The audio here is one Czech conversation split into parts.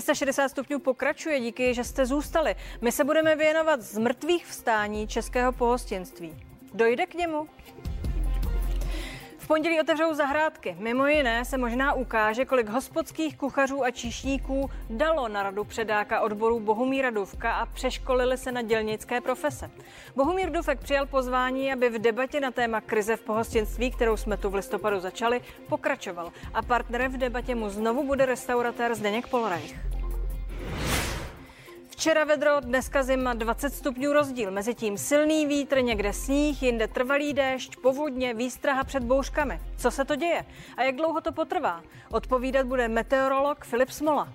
360 stupňů pokračuje, díky, že jste zůstali. My se budeme věnovat z mrtvých vstání českého pohostinství. Dojde k němu? V pondělí otevřou zahrádky. Mimo jiné se možná ukáže, kolik hospodských kuchařů a číšníků dalo na radu předáka odboru Bohumíra Duvka a přeškolili se na dělnické profese. Bohumír Dufek přijal pozvání, aby v debatě na téma krize v pohostinství, kterou jsme tu v listopadu začali, pokračoval. A partnerem v debatě mu znovu bude restauratér Zdeněk Polreich. Včera vedro, dneska zima, 20 stupňů rozdíl. Mezitím silný vítr, někde sníh, jinde trvalý déšť, povodně, výstraha před bouřkami. Co se to děje? A jak dlouho to potrvá? Odpovídat bude meteorolog Filip Smola.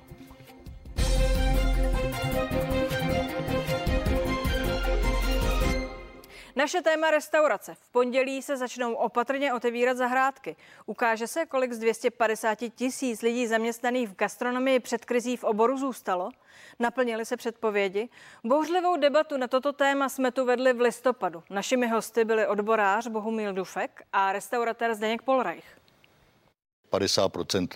Naše téma restaurace. V pondělí se začnou opatrně otevírat zahrádky. Ukáže se, kolik z 250 tisíc lidí zaměstnaných v gastronomii před krizí v oboru zůstalo. Naplnily se předpovědi. Bouřlivou debatu na toto téma jsme tu vedli v listopadu. Našimi hosty byli odborář Bohumil Dufek a restauratér Zdeněk Polreich. 50%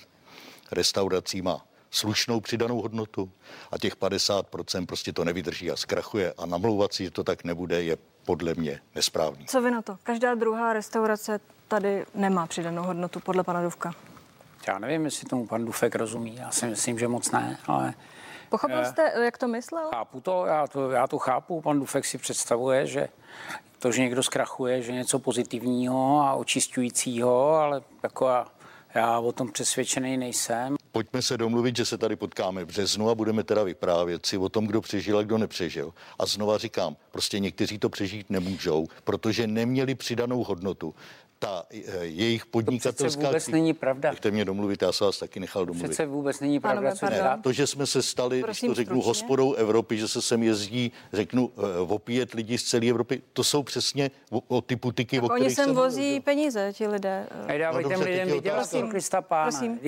restaurací má slušnou přidanou hodnotu a těch 50% prostě to nevydrží a zkrachuje a namlouvat si, že to tak nebude, je podle mě nesprávný. Co vy na to? Každá druhá restaurace tady nemá přidanou hodnotu podle pana Duvka. Já nevím, jestli tomu pan Dufek rozumí. Já si myslím, že moc ne, ale... Pochopil eh, jste, jak to myslel? Chápu to, já to, já to chápu. Pan Dufek si představuje, že to, že někdo zkrachuje, že něco pozitivního a očistujícího, ale jako já, já o tom přesvědčený nejsem. Pojďme se domluvit, že se tady potkáme v březnu a budeme teda vyprávět si o tom, kdo přežil a kdo nepřežil. A znova říkám, prostě někteří to přežít nemůžou, protože neměli přidanou hodnotu ta eh, jejich podnikatelská... To vůbec není pravda. Nechte mě domluvit, já se vás taky nechal domluvit. Přece vůbec není pravda. co ne, to, že jsme se stali, Prosím, když to řeknu, stručně. hospodou Evropy, že se sem jezdí, řeknu, eh, opíjet lidi z celé Evropy, to jsou přesně o, o ty putiky, tak o Oni sem vozí mluvil. peníze, ti lidé. A dávajte no, lidem vydělat Krista pána. Prosím.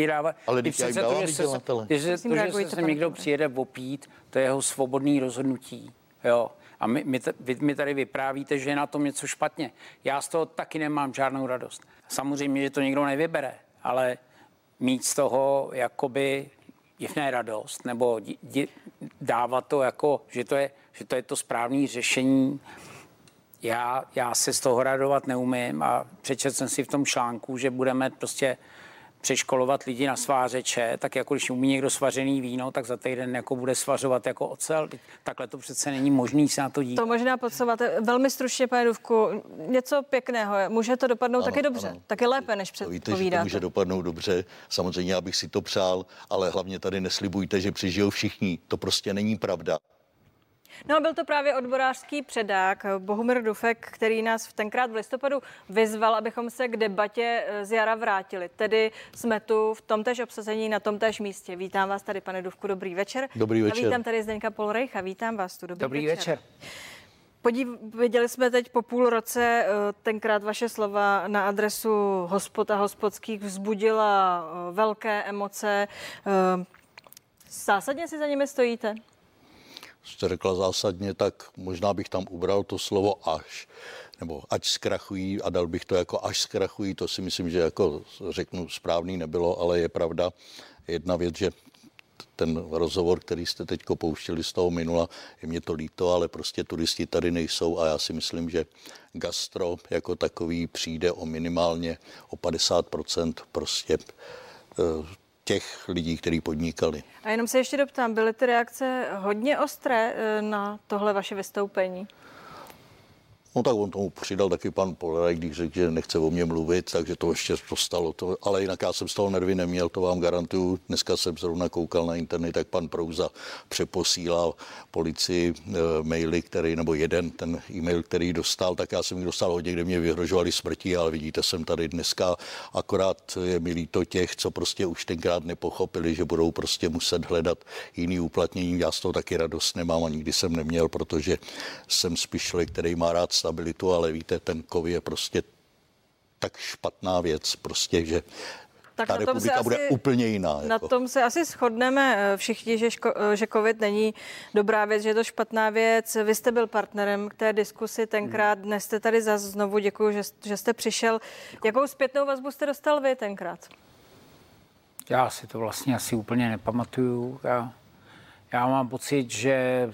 Ale teď já jim dávám to, že se někdo přijede opít, to je jeho svobodný rozhodnutí. Jo. A my, my, vy mi tady vyprávíte, že je na tom něco špatně. Já z toho taky nemám žádnou radost. Samozřejmě, že to někdo nevybere, ale mít z toho jakoby divné radost, nebo di, di, dávat to jako, že to je, že to, je to správné řešení, já, já se z toho radovat neumím a přečetl jsem si v tom článku, že budeme prostě přeškolovat lidi na svářeče, tak jako když umí někdo svařený víno, tak za týden jako bude svařovat jako ocel. Takhle to přece není možný se na to dívat. To možná podsouváte. Velmi stručně, pane Duvku, něco pěkného. Může to dopadnout ano, taky dobře. Ano. Taky lépe, než předpovídáte. Víte, že to může dopadnout dobře. Samozřejmě, abych si to přál, ale hlavně tady neslibujte, že přežijou všichni. To prostě není pravda. No a byl to právě odborářský předák Bohumir Dufek, který nás v tenkrát v listopadu vyzval, abychom se k debatě eh, z jara vrátili. Tedy jsme tu v tomtež obsazení na tomtež místě. Vítám vás tady, pane Dufku, dobrý večer. Dobrý večer. A vítám tady Zdeňka Polrejcha, vítám vás tu, dobrý, dobrý večer. večer. Podív, viděli jsme teď po půl roce, eh, tenkrát vaše slova na adresu hospod a hospodských vzbudila eh, velké emoce. Zásadně si za nimi stojíte? Jste řekla zásadně, tak možná bych tam ubral to slovo až, nebo ať zkrachují a dal bych to jako až zkrachují, to si myslím, že jako řeknu správný nebylo, ale je pravda jedna věc, že ten rozhovor, který jste teď pouštěli z toho minula, je mě to líto, ale prostě turisti tady nejsou a já si myslím, že gastro jako takový přijde o minimálně o 50% prostě eh, těch lidí, kteří podnikali. A jenom se ještě doptám, byly ty reakce hodně ostré eh, na tohle vaše vystoupení? No tak on tomu přidal taky pan Poleraj, když řekl, že nechce o mě mluvit, takže to ještě dostalo. To, ale jinak já jsem z toho nervy neměl, to vám garantuju. Dneska jsem zrovna koukal na internet, tak pan Prouza přeposílal policii e, maily, který, nebo jeden ten e-mail, který dostal, tak já jsem jich dostal hodně, kde mě vyhrožovali smrtí, ale vidíte, jsem tady dneska. Akorát je mi líto těch, co prostě už tenkrát nepochopili, že budou prostě muset hledat jiný uplatnění. Já z toho taky radost nemám a nikdy jsem neměl, protože jsem spíš který má rád stabilitu, ale víte, ten kov je prostě tak špatná věc, prostě, že tak ta republika asi, bude úplně jiná. Na jako. tom se asi shodneme eh, všichni, že, ško, eh, že covid není dobrá věc, že je to špatná věc. Vy jste byl partnerem k té diskusi tenkrát, dnes jste tady za znovu, děkuji, že, že jste přišel. Jakou zpětnou vazbu jste dostal vy tenkrát? Já si to vlastně asi úplně nepamatuju. Já já mám pocit, že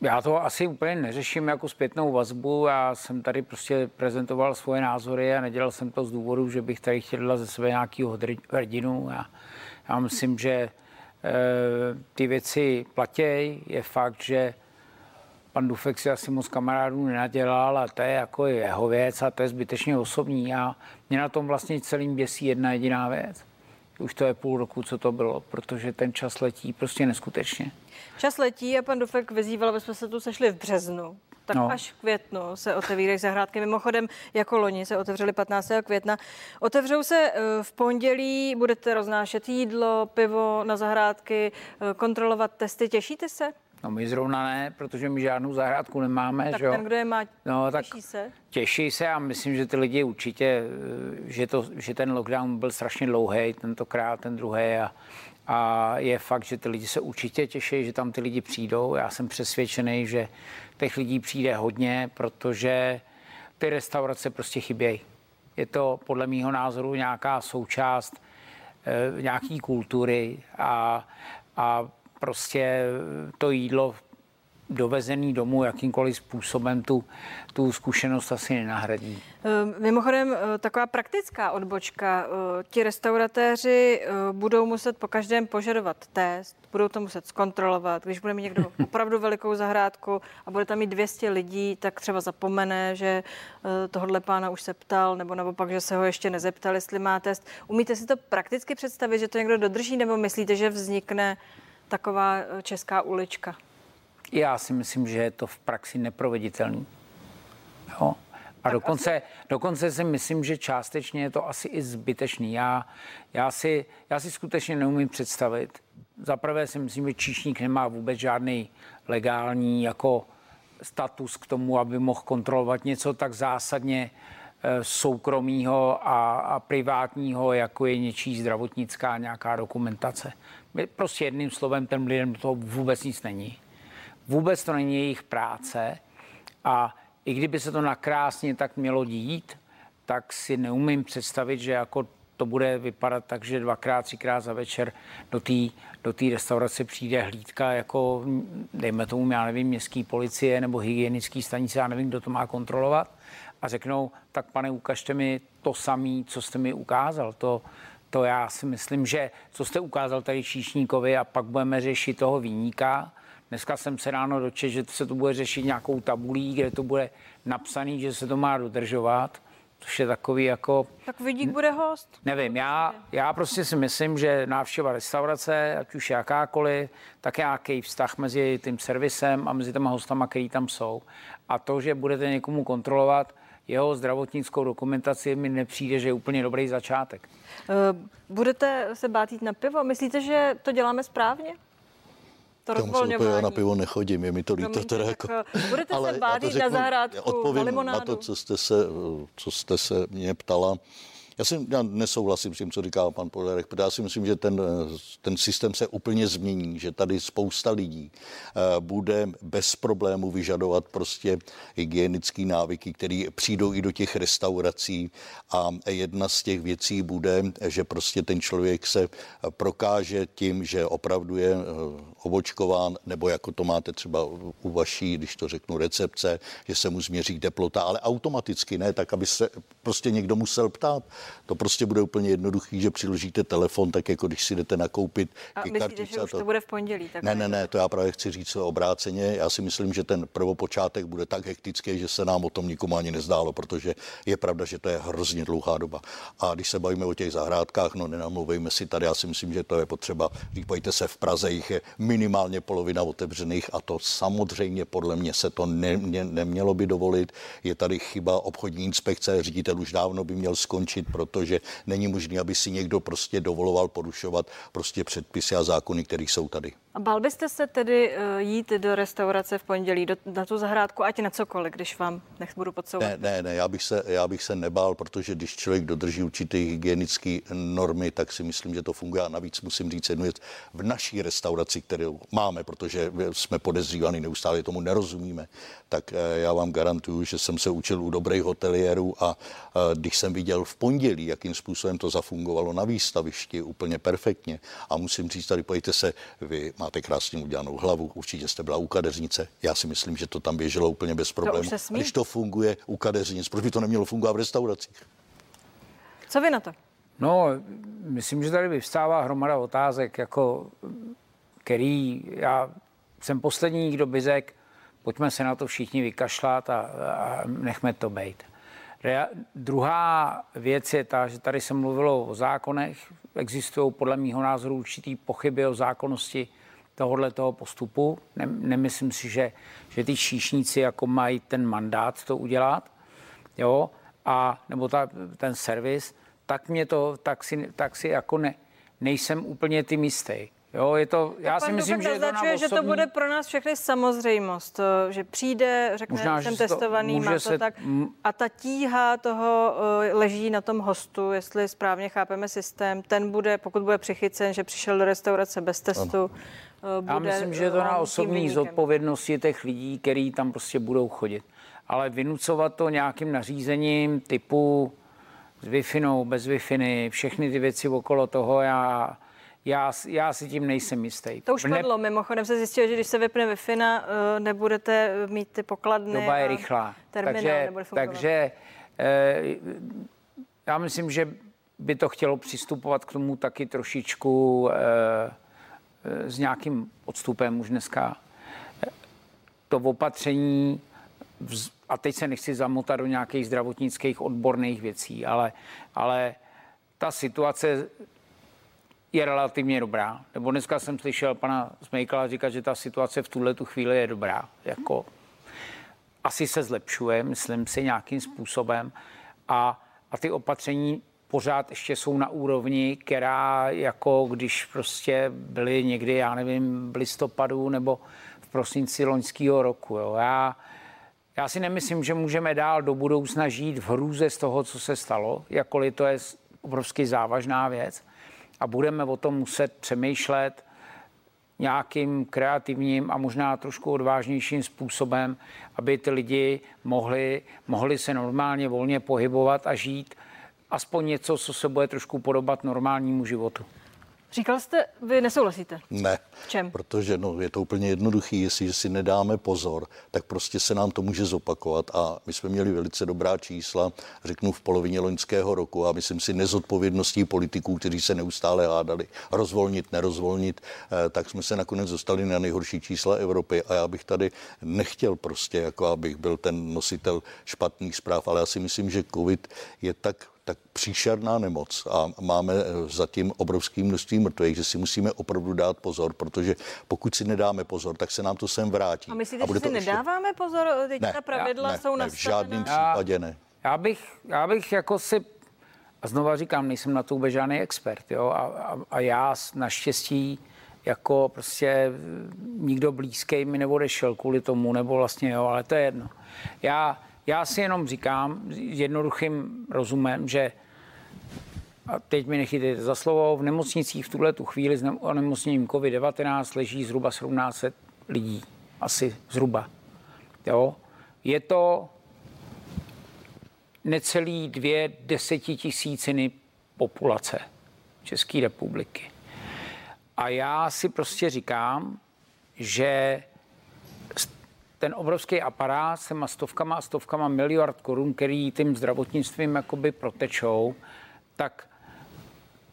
já to asi úplně neřeším jako zpětnou vazbu. Já jsem tady prostě prezentoval svoje názory a nedělal jsem to z důvodu, že bych tady chtěl ze sebe nějakého hrdinu. Já, já myslím, že e, ty věci platějí. Je fakt, že pan Dufek si asi moc kamarádů nenadělal a to je jako jeho věc a to je zbytečně osobní. A mě na tom vlastně celým běsí jedna jediná věc. Už to je půl roku, co to bylo, protože ten čas letí prostě neskutečně. Čas letí a pan Dufek vyzýval, aby jsme se tu sešli v březnu. Tak no. až květnu se otevírají zahrádky. Mimochodem, jako loni se otevřeli 15. května. Otevřou se eh, v pondělí, budete roznášet jídlo, pivo na zahrádky, eh, kontrolovat testy. Těšíte se? No my zrovna ne, protože my žádnou zahrádku nemáme. Tak že ten, kdo je má, no, tak těší se? Těší se a myslím, že ty lidi určitě, eh, že, to, že ten lockdown byl strašně dlouhý, tentokrát, ten druhý a, a je fakt, že ty lidi se určitě těší, že tam ty lidi přijdou. Já jsem přesvědčený, že těch lidí přijde hodně, protože ty restaurace prostě chybějí. Je to podle mého názoru nějaká součást e, nějaký kultury a, a prostě to jídlo dovezený domů jakýmkoliv způsobem tu, tu zkušenost asi nenahradí. Ehm, mimochodem, eh, taková praktická odbočka. Eh, ti restauratéři eh, budou muset po každém požadovat test, budou to muset zkontrolovat. Když bude mít někdo opravdu velikou zahrádku a bude tam mít 200 lidí, tak třeba zapomene, že tohle pána už se ptal, nebo naopak, že se ho ještě nezeptal, jestli má test. Umíte si to prakticky představit, že to někdo dodrží, nebo myslíte, že vznikne taková česká ulička? Já si myslím, že je to v praxi neproveditelný. Jo. A dokonce, asi... dokonce si myslím, že částečně je to asi i zbytečný. Já, já, si, já si skutečně neumím představit. Za prvé si myslím, že číšník nemá vůbec žádný legální jako status k tomu, aby mohl kontrolovat něco tak zásadně soukromého a, a privátního, jako je něčí zdravotnická nějaká dokumentace. Prostě jedným slovem, ten lidem to vůbec nic není. Vůbec to není jejich práce a i kdyby se to nakrásně tak mělo dít, tak si neumím představit, že jako to bude vypadat tak, že dvakrát, třikrát za večer do té do restaurace přijde hlídka jako, dejme tomu, já nevím, městský policie nebo hygienický stanice, já nevím, kdo to má kontrolovat a řeknou, tak pane, ukažte mi to samé, co jste mi ukázal. To, to já si myslím, že co jste ukázal tady Číšníkovi a pak budeme řešit toho výníka, Dneska jsem se ráno dočetl, že se to bude řešit nějakou tabulí, kde to bude napsaný, že se to má dodržovat, což je takový jako... Tak vidík bude host? Nevím, já, já prostě si myslím, že návštěva restaurace, ať už jakákoliv, tak nějaký vztah mezi tím servisem a mezi těma hostama, který tam jsou. A to, že budete někomu kontrolovat, jeho zdravotnickou dokumentaci mi nepřijde, že je úplně dobrý začátek. Eh, budete se bát jít na pivo? Myslíte, že to děláme správně? to rozvolňování. Já na pivo nechodím, je mi to líto teda jako... Eh, budete ale se bát na zahrádku, odpovím na, na to, co jste, se, co jste se mě ptala. Já, si, já nesouhlasím s tím, co říká pan Polerek, protože já si myslím, že ten, ten systém se úplně změní, že tady spousta lidí uh, bude bez problému vyžadovat prostě hygienické návyky, které přijdou i do těch restaurací a jedna z těch věcí bude, že prostě ten člověk se prokáže tím, že opravdu je uh, obočkován, nebo jako to máte třeba u vaší, když to řeknu, recepce, že se mu změří teplota, ale automaticky, ne tak, aby se prostě někdo musel ptát. To prostě bude úplně jednoduchý, že přiložíte telefon, tak jako když si jdete nakoupit. A myslíte, že už to... to bude v pondělí? Tak ne, ne, ne, to já právě chci říct obráceně. Já si myslím, že ten prvopočátek bude tak hektický, že se nám o tom nikomu ani nezdálo, protože je pravda, že to je hrozně dlouhá doba. A když se bavíme o těch zahrádkách, no nenamluvejme si tady, já si myslím, že to je potřeba. Říkajte se, v Praze jich je minimálně polovina otevřených a to samozřejmě podle mě se to ne, ne, nemělo by dovolit. Je tady chyba obchodní inspekce, ředitel už dávno by měl skončit, protože není možné, aby si někdo prostě dovoloval porušovat prostě předpisy a zákony, které jsou tady. A bál byste se tedy uh, jít do restaurace v pondělí, do, na tu zahrádku, ať na cokoliv, když vám nech budu podsouvat? Ne, ne, ne, já bych, se, já bych se nebál, protože když člověk dodrží určité hygienické normy, tak si myslím, že to funguje. A navíc musím říct jednu věc. V naší restauraci, kterou máme, protože jsme podezřívaní, neustále tomu nerozumíme, tak eh, já vám garantuju, že jsem se učil u dobrých hotelierů a eh, když jsem viděl v pondělí, jakým způsobem to zafungovalo na výstavišti úplně perfektně. A musím říct, tady pojďte se, vy máte krásně udělanou hlavu, určitě jste byla u kadeřnice. Já si myslím, že to tam běželo úplně bez problémů. Když to funguje u kadeřnic, proč by to nemělo fungovat v restauracích? Co vy na to? No, myslím, že tady vyvstává hromada otázek, jako, který já jsem poslední, kdo by řekl, pojďme se na to všichni vykašlat a, a nechme to být. Rea- druhá věc je ta, že tady se mluvilo o zákonech. Existují podle mého názoru určitý pochyby o zákonnosti tohohle toho postupu. Ne, nemyslím si, že, že ty číšníci jako mají ten mandát to udělat, jo, a nebo ta, ten servis, tak mě to, tak si, tak si jako ne, nejsem úplně tím jistý. Jo, je to, já si myslím, že je to osobní... že to bude pro nás všechny samozřejmost, že přijde, řekne, Možná, jsem testovaný, má to se... tak a ta tíha toho eh, leží na tom hostu, jestli správně chápeme systém, ten bude, pokud bude přichycen, že přišel do restaurace bez testu, ano. Eh, bude Já myslím, že je to na osobní zodpovědnosti těch lidí, kteří tam prostě budou chodit. Ale vynucovat to nějakým nařízením typu s wi bez wi všechny ty věci okolo toho, já já, já si tím nejsem jistý. To už ne... padlo. Mimochodem se zjistilo, že když se vypne wi eh, nebudete mít ty pokladny. Doba je rychlá. Takže, takže eh, já myslím, že by to chtělo přistupovat k tomu taky trošičku eh, s nějakým odstupem už dneska. To opatření, a teď se nechci zamotat do nějakých zdravotnických odborných věcí, ale, ale ta situace je relativně dobrá. Nebo dneska jsem slyšel pana Smejkala říkat, že ta situace v tuhle tu chvíli je dobrá. Jako asi se zlepšuje, myslím si, nějakým způsobem. A, a ty opatření pořád ještě jsou na úrovni, která jako když prostě byly někdy, já nevím, v listopadu nebo v prosinci loňského roku. Jo. Já, já si nemyslím, že můžeme dál do budoucna žít v hrůze z toho, co se stalo, jakkoliv to je obrovsky závažná věc a budeme o tom muset přemýšlet nějakým kreativním a možná trošku odvážnějším způsobem, aby ty lidi mohli, mohli se normálně volně pohybovat a žít aspoň něco, co se bude trošku podobat normálnímu životu. Říkal jste, vy nesouhlasíte? Ne. V čem? Protože no, je to úplně jednoduchý. Jestli si nedáme pozor, tak prostě se nám to může zopakovat. A my jsme měli velice dobrá čísla, řeknu v polovině loňského roku a myslím si nezodpovědností politiků, kteří se neustále hádali, rozvolnit, nerozvolnit, eh, tak jsme se nakonec dostali na nejhorší čísla Evropy. A já bych tady nechtěl prostě, jako abych byl ten nositel špatných zpráv, ale já si myslím, že COVID je tak tak příšerná nemoc a máme eh, zatím obrovské množství mrtvých, že si musíme opravdu dát pozor, protože pokud si nedáme pozor, tak se nám to sem vrátí. A myslíte, a bude že si nedáváme ještě... pozor? Teď ne, ta pravidla ne, jsou ne, v žádném případě ne. Já bych, já bych jako si, a znova říkám, nejsem na to vůbec žádný expert, jo, a, a, a já naštěstí jako prostě nikdo blízký mi neodešel kvůli tomu, nebo vlastně jo, ale to je jedno. Já, já si jenom říkám jednoduchým rozumem, že a teď mi nechytejte za slovo, v nemocnicích v tuhle tu chvíli s onemocněním COVID-19 leží zhruba 1700 lidí. Asi zhruba. Jo? Je to necelý dvě desetitisíciny populace České republiky. A já si prostě říkám, že ten obrovský aparát s těma stovkama a stovkama miliard korun, který tím zdravotnictvím jakoby protečou, tak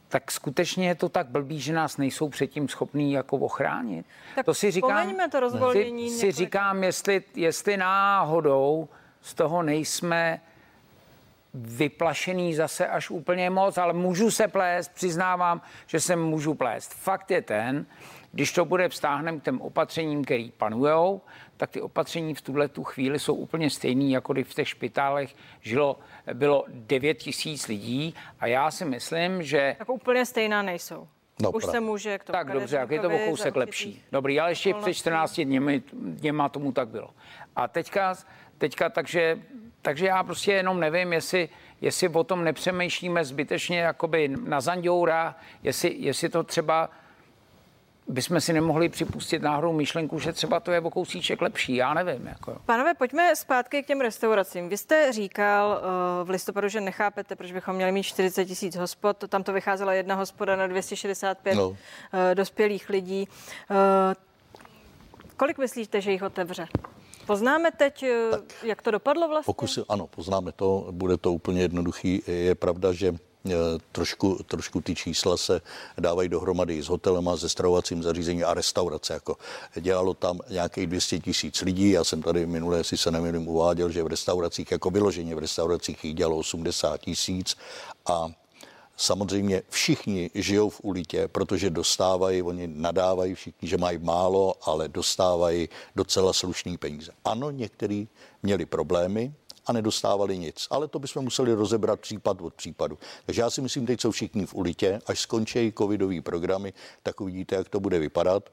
tak skutečně je to tak blbý, že nás nejsou předtím schopní jako ochránit. Tak to si říkám, to rozvolnění. Si, si říkám, jestli, jestli náhodou z toho nejsme vyplašený zase až úplně moc, ale můžu se plést, přiznávám, že se můžu plést. Fakt je ten, když to bude vztáhnem k těm opatřením, který panujou, tak ty opatření v tuhle tu chvíli jsou úplně stejný, jako když v těch špitálech žilo, bylo 9 tisíc lidí a já si myslím, že... Tak úplně stejná nejsou. No, Už se může k tomu Tak dobře, jak je to o kousek lepší. Dobrý, ale ještě před 14 dněmi, dněma tomu tak bylo. A teďka, teďka takže, takže já prostě jenom nevím, jestli, jestli o tom nepřemýšlíme zbytečně jakoby na zanděura, jestli, jestli to třeba bychom si nemohli připustit náhodou myšlenku, že třeba to je o kousíček lepší, já nevím. Jako. Pánové, pojďme zpátky k těm restauracím. Vy jste říkal uh, v listopadu, že nechápete, proč bychom měli mít 40 tisíc hospod. Tam to vycházela jedna hospoda na 265 no. uh, dospělých lidí. Uh, kolik myslíte, že jich otevře? Poznáme teď, tak, jak to dopadlo vlastně? Pokusy, ano, poznáme to, bude to úplně jednoduchý. Je pravda, že Eh, trošku, trošku ty čísla se dávají dohromady s hotelem, se stravovacím zařízením a restaurace. Jako dělalo tam nějakých 200 tisíc lidí. Já jsem tady minule, si se nevím, uváděl, že v restauracích, jako vyloženě v restauracích jich dělalo 80 tisíc a Samozřejmě všichni žijou v ulitě, protože dostávají, oni nadávají všichni, že mají málo, ale dostávají docela slušný peníze. Ano, někteří měli problémy, a nedostávali nic. Ale to bychom museli rozebrat případ od případu. Takže já si myslím, teď jsou všichni v ulitě, až skončí covidové programy, tak uvidíte, jak to bude vypadat.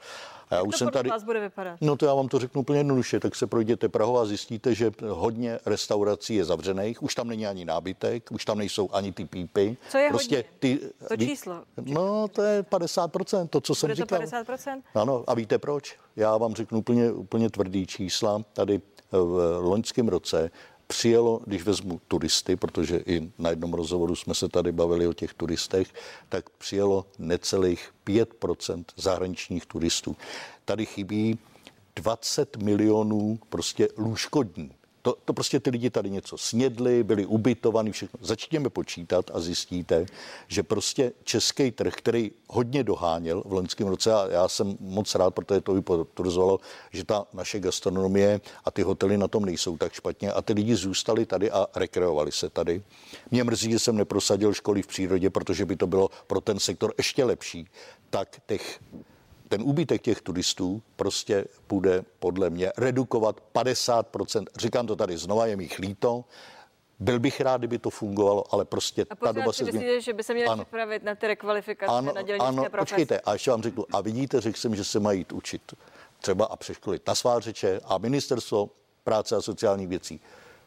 A já jak už to jsem tady. Vás bude vypadat? No to já vám to řeknu úplně jednoduše. Tak se projděte Prahou a zjistíte, že hodně restaurací je zavřených, už tam není ani nábytek, už tam nejsou ani ty pípy. Co je prostě hodně? Ty, to číslo? No to je 50%, to, co jsem bude říkal. to 50%? Ano, a víte proč? Já vám řeknu úplně, úplně tvrdý čísla. Tady v loňském roce přijelo, když vezmu turisty, protože i na jednom rozhovoru jsme se tady bavili o těch turistech, tak přijelo necelých 5% zahraničních turistů. Tady chybí 20 milionů prostě lůžkodní. To, to prostě ty lidi tady něco snědli, byli ubytovaní, všechno. Začněme počítat a zjistíte, že prostě český trh, který hodně doháněl v loňském roce, a já jsem moc rád, protože to potvrzovalo, že ta naše gastronomie a ty hotely na tom nejsou tak špatně a ty lidi zůstali tady a rekreovali se tady. Mě mrzí, že jsem neprosadil školy v přírodě, protože by to bylo pro ten sektor ještě lepší. Tak těch ten úbytek těch turistů prostě bude podle mě redukovat 50%. Říkám to tady znova, je mi líto, byl bych rád, kdyby to fungovalo, ale prostě a ta doba se myslíte, že by se měli ano. připravit na ty rekvalifikace ano, na dělnické ano, profese? počkejte, a ještě vám řeknu, a vidíte, řekl jsem, že se mají jít učit třeba a přeškolit na svářeče a ministerstvo práce a sociálních věcí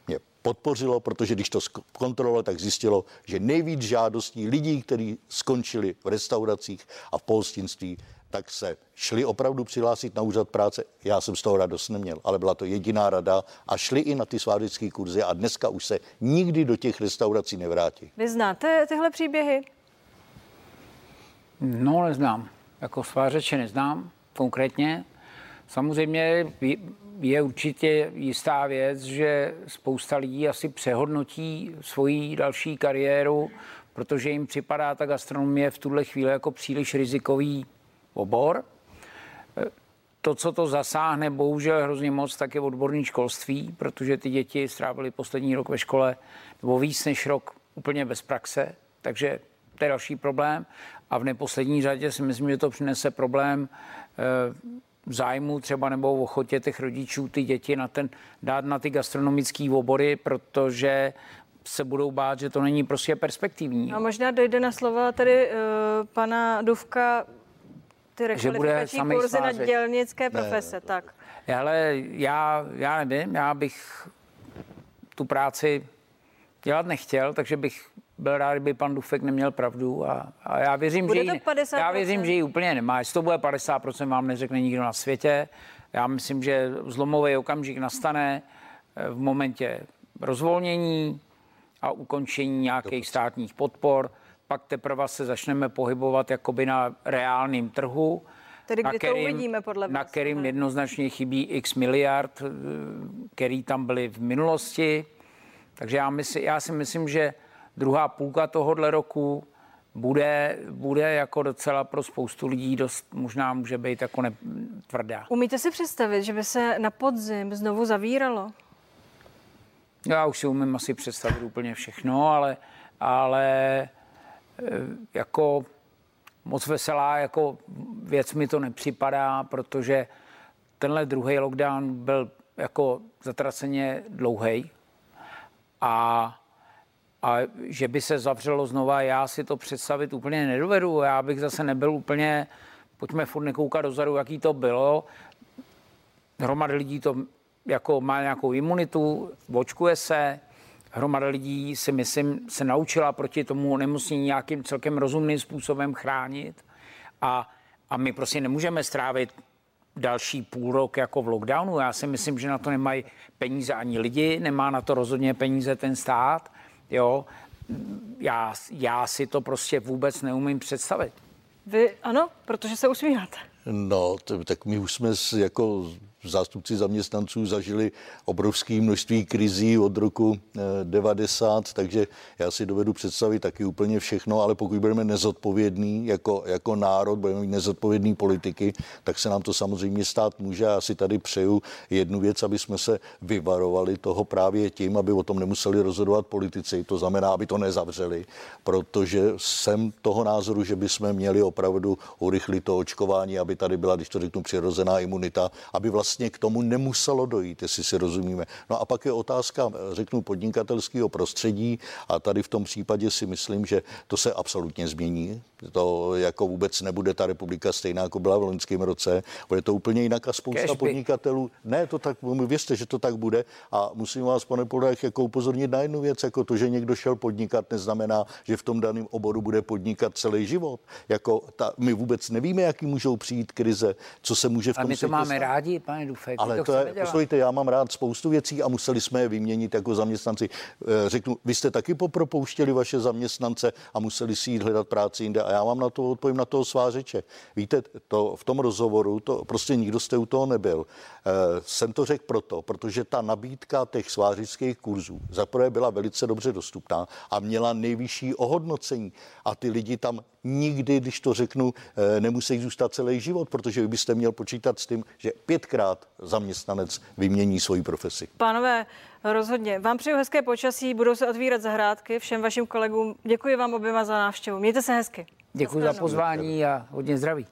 mě podpořilo, protože když to kontrolovalo, tak zjistilo, že nejvíc žádostí lidí, kteří skončili v restauracích a v pohostinství, tak se šli opravdu přihlásit na úřad práce. Já jsem z toho radost neměl, ale byla to jediná rada a šli i na ty svářecké kurzy a dneska už se nikdy do těch restaurací nevrátí. Vy znáte tyhle příběhy? No, neznám. Jako svářeče neznám konkrétně. Samozřejmě je určitě jistá věc, že spousta lidí asi přehodnotí svoji další kariéru, protože jim připadá ta gastronomie v tuhle chvíli jako příliš rizikový obor. To, co to zasáhne, bohužel hrozně moc, tak je odborný školství, protože ty děti strávily poslední rok ve škole nebo víc než rok úplně bez praxe, takže to je další problém. A v neposlední řadě si myslím, že to přinese problém eh, zájmu třeba nebo v ochotě těch rodičů ty děti na ten, dát na ty gastronomické obory, protože se budou bát, že to není prostě perspektivní. A možná dojde na slova tady uh, pana Duvka, ty že bude kurzy na dělnické profese, ne. tak. Ale já, já nevím, já bych tu práci dělat nechtěl, takže bych byl rád, kdyby pan Dufek neměl pravdu a, a já věřím, Bude že ji, já věřím, že ji úplně nemá. Jestli to bude 50%, vám neřekne nikdo na světě. Já myslím, že zlomový okamžik nastane eh, v momentě rozvolnění a ukončení nějakých státních podpor. Pak teprve se začneme pohybovat jakoby na reálném trhu. Tedy kdy kterým, to uvidíme podle vás? Na kterým jednoznačně chybí x miliard, eh, který tam byly v minulosti. Takže já, mysl, já si myslím, že druhá půlka tohohle roku bude, bude jako docela pro spoustu lidí dost, možná může být jako ne, tvrdá. Umíte si představit, že by se na podzim znovu zavíralo? Já už si umím asi představit úplně všechno, ale, ale jako moc veselá jako věc mi to nepřipadá, protože tenhle druhý lockdown byl jako zatraceně dlouhý a A že by se zavřelo znova, já si to představit úplně nedovedu. Já bych zase nebyl úplně, pojďme furt nekoukat dozadu, jaký to bylo. Hromady lidí to jako má nějakou imunitu, očkuje se, hromada lidí si myslím se naučila proti tomu onemocnění nějakým celkem rozumným způsobem chránit a, a my prostě nemůžeme strávit další půl rok jako v lockdownu. Já si myslím, že na to nemají peníze ani lidi, nemá na to rozhodně peníze ten stát. Jo, já, já si to prostě vůbec neumím představit. Vy ano, protože se usmíváte. No, tak my už jsme jako zástupci zaměstnanců zažili obrovské množství krizí od roku 90, eh, takže já si dovedu představit taky úplně všechno, ale pokud budeme nezodpovědní jako, jako národ, budeme mít nezodpovědní politiky, tak se nám to samozřejmě stát může. Já si tady přeju jednu věc, aby jsme se vyvarovali toho právě tím, aby o tom nemuseli rozhodovat politici, to znamená, aby to nezavřeli, protože jsem toho názoru, že bychom měli opravdu urychlit to očkování, aby tady byla, když to řeknu, přirozená imunita, aby vlastně vlastně k tomu nemuselo dojít, jestli si rozumíme. No a pak je otázka, řeknu, podnikatelského prostředí a tady v tom případě si myslím, že to se absolutně změní. To jako vůbec nebude ta republika stejná, jako byla v loňském roce. Bude to úplně jinak a spousta Cashby. podnikatelů. Ne, to tak, věřte, že to tak bude. A musím vás, pane Podách, jako upozornit na jednu věc, jako to, že někdo šel podnikat, neznamená, že v tom daném oboru bude podnikat celý život. Jako ta, my vůbec nevíme, jaký můžou přijít krize, co se může v tom A my to máme stát. rádi, pane Dufek. Ale to, to je, poslouchejte, já mám rád spoustu věcí a museli jsme je vyměnit jako zaměstnanci. Eh, řeknu, vy jste taky popropouštěli vaše zaměstnance a museli si jít hledat práci jinde. A já mám na to odpovím na toho svářeče. Víte, to v tom rozhovoru, to prostě nikdo jste u toho nebyl. E, jsem to řekl proto, protože ta nabídka těch svářických kurzů zaprvé byla velice dobře dostupná a měla nejvyšší ohodnocení. A ty lidi tam nikdy, když to řeknu, eh, nemusí zůstat celý život, protože vy byste měl počítat s tím, že pětkrát zaměstnanec vymění svoji profesi. Pánové, rozhodně. Vám přeju hezké počasí, budou se otvírat zahrádky. Všem vašim kolegům děkuji vám oběma za návštěvu. Mějte se hezky. Děkuji za pozvání a hodně zdraví.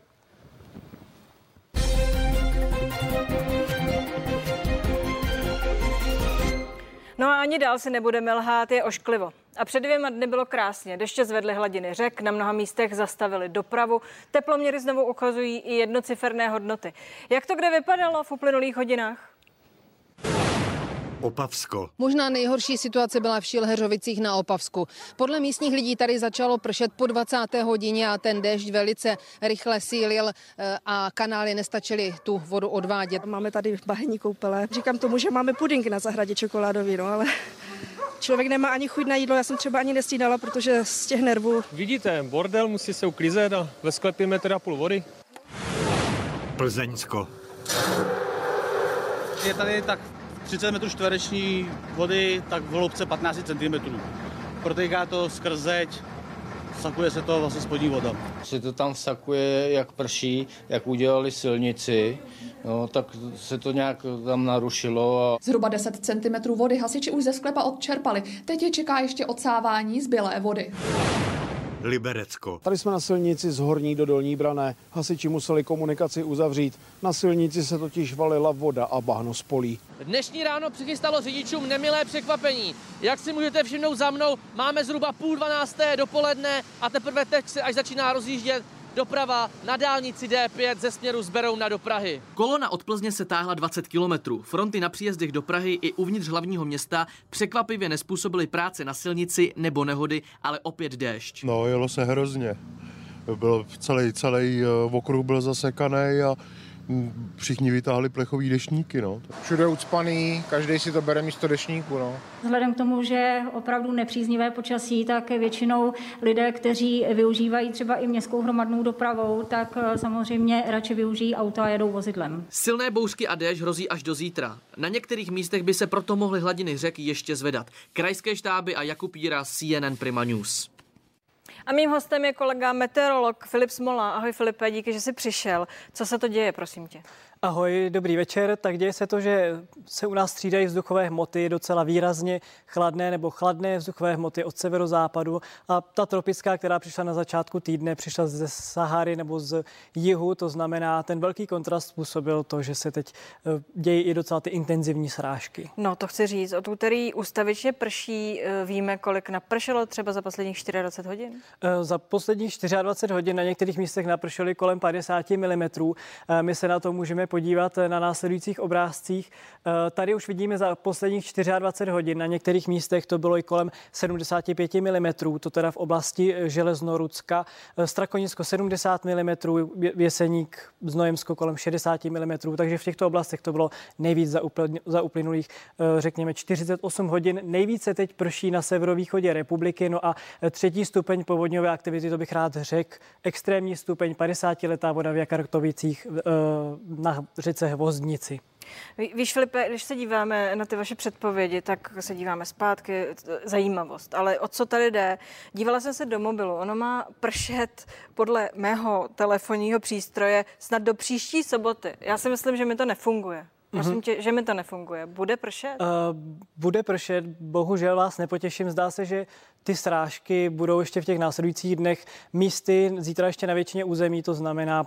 No a ani dál si nebudeme lhát, je ošklivo. A před dvěma dny bylo krásně. Deště zvedly hladiny řek, na mnoha místech zastavili dopravu. Teploměry znovu ukazují i jednociferné hodnoty. Jak to kde vypadalo v uplynulých hodinách? Opavsko. Možná nejhorší situace byla v Šilheřovicích na Opavsku. Podle místních lidí tady začalo pršet po 20. hodině a ten déšť velice rychle sílil eh, a kanály nestačily tu vodu odvádět. Máme tady bahenní koupele. Říkám tomu, že máme puding na zahradě čokoládový, no ale člověk nemá ani chuť na jídlo, já jsem třeba ani nestídala, protože z těch nervů. Vidíte, bordel, musí se uklízet a ve sklepě metr a půl vody. Plzeňsko. Je tady tak 30 metrů čtvereční vody, tak v hloubce 15 cm. Protéká to skrz zeď, sakuje se to vlastně spodní voda. Se to tam vsakuje, jak prší, jak udělali silnici, no, tak se to nějak tam narušilo. A... Zhruba 10 cm vody hasiči už ze sklepa odčerpali. Teď je čeká ještě odsávání zbylé vody. Liberecko. Tady jsme na silnici z Horní do Dolní Brané. Hasiči museli komunikaci uzavřít. Na silnici se totiž valila voda a bahno spolí. Dnešní ráno přichystalo řidičům nemilé překvapení. Jak si můžete všimnout za mnou, máme zhruba půl dvanácté dopoledne a teprve teď se až začíná rozjíždět Doprava na dálnici D5 ze směru z Berouna do Prahy. Kolona od Plzně se táhla 20 kilometrů. Fronty na příjezdech do Prahy i uvnitř hlavního města překvapivě nespůsobily práce na silnici nebo nehody, ale opět déšť. No, jelo se hrozně. Byl celý, celý eh, okruh byl zasekaný a všichni vytáhli plechový dešníky. No. Všude ucpaný, každý si to bere místo dešníku. No. Vzhledem k tomu, že opravdu nepříznivé počasí, tak většinou lidé, kteří využívají třeba i městskou hromadnou dopravou, tak eh, samozřejmě radši využijí auta a jedou vozidlem. Silné bouřky a déšť hrozí až do zítra. Na některých místech by se proto mohly hladiny řek ještě zvedat. Krajské štáby a Jakub Jíra, CNN Prima News. A mým hostem je kolega meteorolog Filip Smola. Ahoj Filipe, díky, že jsi přišel. Co se to děje, prosím tě? Ahoj, dobrý večer. Tak děje se to, že se u nás střídají vzduchové hmoty docela výrazně chladné nebo chladné vzduchové hmoty od severozápadu a ta tropická, která přišla na začátku týdne, přišla ze Sahary nebo z jihu, to znamená, ten velký kontrast způsobil to, že se teď eh, dějí i docela ty intenzivní srážky. No, to chci říct. Od úterý ustavičně prší, eh, víme, kolik napršelo třeba za posledních 24 hodin? Eh, za posledních 24 hodin na některých místech napršely kolem 50 mm. My se na to můžeme podívat na následujících obrázcích. Eh, tady už vidíme za posledních 24 hodin, na některých místech to bylo i kolem 75 mm, to teda v oblasti Železnorucka, eh, Strakonisko 70 mm, Věseník, Znojemsko kolem 60 mm, takže v těchto oblastech to bylo nejvíc za, upl- za uplynulých, eh, řekněme, 48 hodin. Nejvíce teď prší na severovýchodě republiky, no a třetí stupeň povodňové aktivity, to bych rád řekl, extrémní stupeň 50 letá voda v Jakartovicích na řece Hvozdnici. Víš, Filipe, když se díváme na ty vaše předpovědi, tak se díváme zpátky, zajímavost. Ale o co tady jde? Dívala jsem se do mobilu. Ono má pršet podle mého telefonního přístroje snad do příští soboty. Já si myslím, že mi to nefunguje. Prosím tě, že mi to nefunguje. Bude pršet? Uh, bude pršet, bohužel vás nepotěším. Zdá se, že ty srážky budou ještě v těch následujících dnech místy, zítra ještě na většině území, to znamená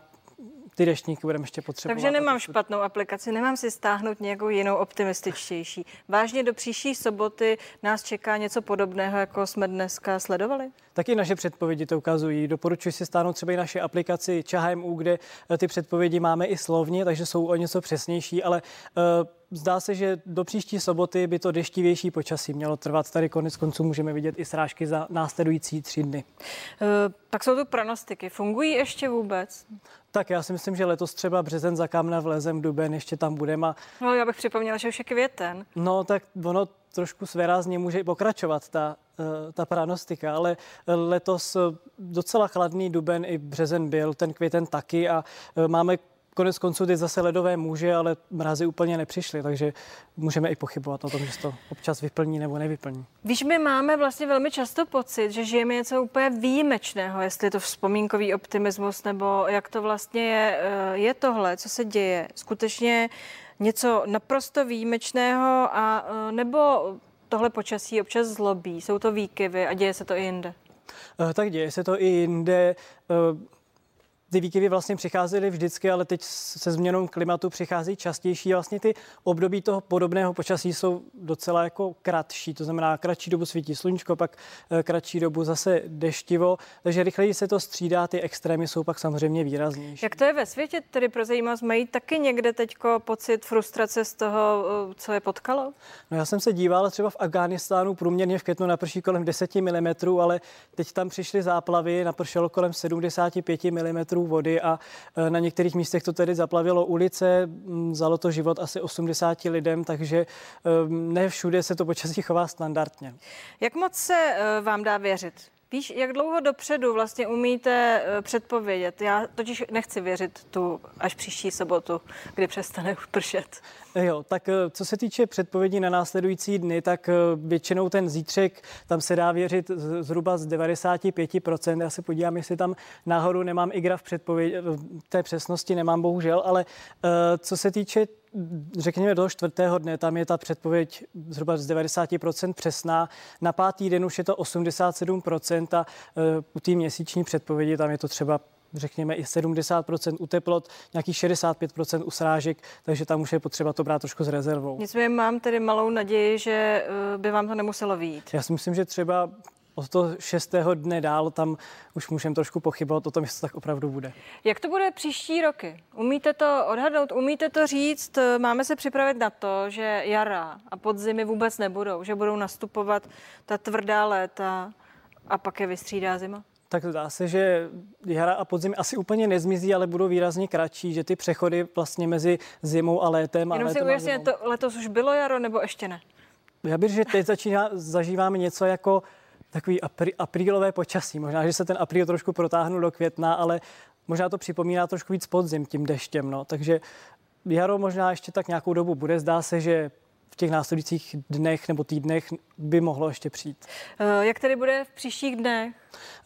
ty deštníky budeme ještě potřebovat. Takže nemám špatnou aplikaci, nemám si stáhnout nějakou jinou optimističtější. Vážně do příští soboty nás čeká něco podobného, jako jsme dneska sledovali? Taky naše předpovědi to ukazují. Doporučuji si stáhnout třeba i naše aplikaci ČHMU, kde eh, ty předpovědi máme i slovně, takže jsou o něco přesnější, ale uh, Zdá se, že do příští soboty by to deštivější počasí mělo trvat. Tady konec konců můžeme vidět i srážky za následující tři dny. Uh, tak jsou tu pronostiky. Fungují ještě vůbec? Tak já si myslím, že letos třeba březen za kamna vlezem duben ještě tam budeme. A... No já bych připomněla, že už je květen. No tak ono trošku svérázně může pokračovat ta, eh, ta pranostika, ale letos docela chladný duben i březen byl, ten květen taky a eh, máme konec konců ty zase ledové muže, ale mrazy úplně nepřišly, takže můžeme i pochybovat o tom, že to občas vyplní nebo nevyplní. Víš, my máme vlastně velmi často pocit, že žijeme něco úplně výjimečného, jestli je to vzpomínkový optimismus nebo jak to vlastně je, eh, je tohle, co se děje. Skutečně něco naprosto výjimečného a eh, nebo tohle počasí občas zlobí, jsou to výkyvy a děje se to i jinde? Eh, tak děje se to i jinde ty výkyvy vlastně přicházely vždycky, ale teď se změnou klimatu přichází častější. Vlastně ty období toho podobného počasí jsou docela jako kratší, to znamená kratší dobu svítí sluníčko, pak eh, kratší dobu zase deštivo, takže rychleji se to střídá, ty extrémy jsou pak samozřejmě výraznější. Jak to je ve světě, tedy pro zajímavost, mají taky někde teďko pocit frustrace z toho, eh, co je potkalo? No já jsem se díval třeba v Afghánistánu průměrně v květnu naprší kolem 10 mm, ale teď tam přišly záplavy, napršelo kolem 75 mm litrů vody a e, na některých místech to tedy zaplavilo ulice, vzalo to život asi 80 lidem, takže e, ne všude se to počasí chová standardně. Jak moc se e, vám dá věřit? Víš, jak dlouho dopředu vlastně umíte předpovědět? Já totiž nechci věřit tu až příští sobotu, kdy přestane pršet. Jo, tak co se týče předpovědí na následující dny, tak většinou ten zítřek, tam se dá věřit zhruba z 95%. Já se podívám, jestli tam náhodou nemám i graf předpověď, té přesnosti nemám bohužel, ale co se týče řekněme do čtvrtého dne, tam je ta předpověď zhruba z 90% přesná. Na pátý den už je to 87% a u té měsíční předpovědi tam je to třeba řekněme i 70% u teplot, nějakých 65% u srážek, takže tam už je potřeba to brát trošku s rezervou. Nicméně mám tedy malou naději, že eh, by vám to nemuselo výjít. Já si myslím, že třeba od toho šestého dne dál tam už můžeme trošku pochybovat o tom, jestli to tak opravdu bude. Jak to bude příští roky? Umíte to odhadnout, umíte to říct? Máme se připravit na to, že jara a podzimy vůbec nebudou, že budou nastupovat ta tvrdá léta a pak je vystřídá zima? tak zdá se, že jara a podzim asi úplně nezmizí, ale budou výrazně kratší, že ty přechody vlastně mezi zimou a létem. Jenom a si ujasně, to letos už bylo jaro nebo ještě ne? Já bych, že teď začíná, zažíváme něco jako takový aprí, aprílové počasí. Možná, že se ten apríl trošku protáhnu do května, ale možná to připomíná trošku víc podzim tím deštěm. No. Takže jaro možná ještě tak nějakou dobu bude. Zdá se, že těch následujících dnech nebo týdnech by mohlo ještě přijít. Jak tedy bude v příštích dnech?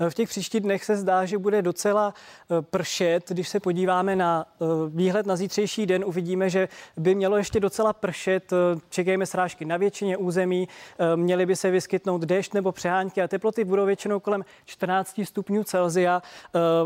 V těch příštích dnech se zdá, že bude docela pršet. Když se podíváme na výhled na zítřejší den, uvidíme, že by mělo ještě docela pršet. Čekejme srážky na většině území. Měly by se vyskytnout déšť nebo přehánky a teploty budou většinou kolem 14 stupňů Celzia,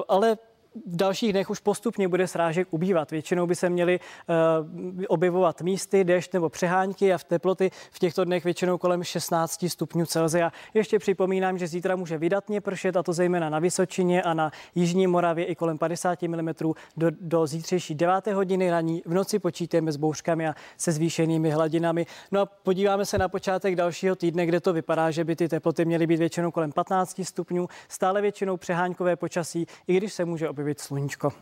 ale v dalších dnech už postupně bude srážek ubývat. Většinou by se měly uh, objevovat místy, déšť nebo přehánky a v teploty v těchto dnech většinou kolem 16 stupňů Celsia. Ještě připomínám, že zítra může vydatně pršet, a to zejména na Vysočině a na Jižní Moravě i kolem 50 mm do, do zítřejší 9. hodiny raní. V noci počítáme s bouřkami a se zvýšenými hladinami. No a podíváme se na počátek dalšího týdne, kde to vypadá, že by ty teploty měly být většinou kolem 15 stupňů, stále většinou přehánkové počasí, i když se může objevit objevit sluníčko.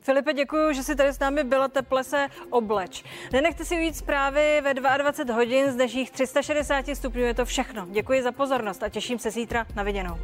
Filipe, děkuji, že jsi tady s námi byla, teple se obleč. Nenechte si ujít zprávy ve 22 hodin z dnešních 360 stupňů, je to všechno. Děkuji za pozornost a těším se zítra na viděnou.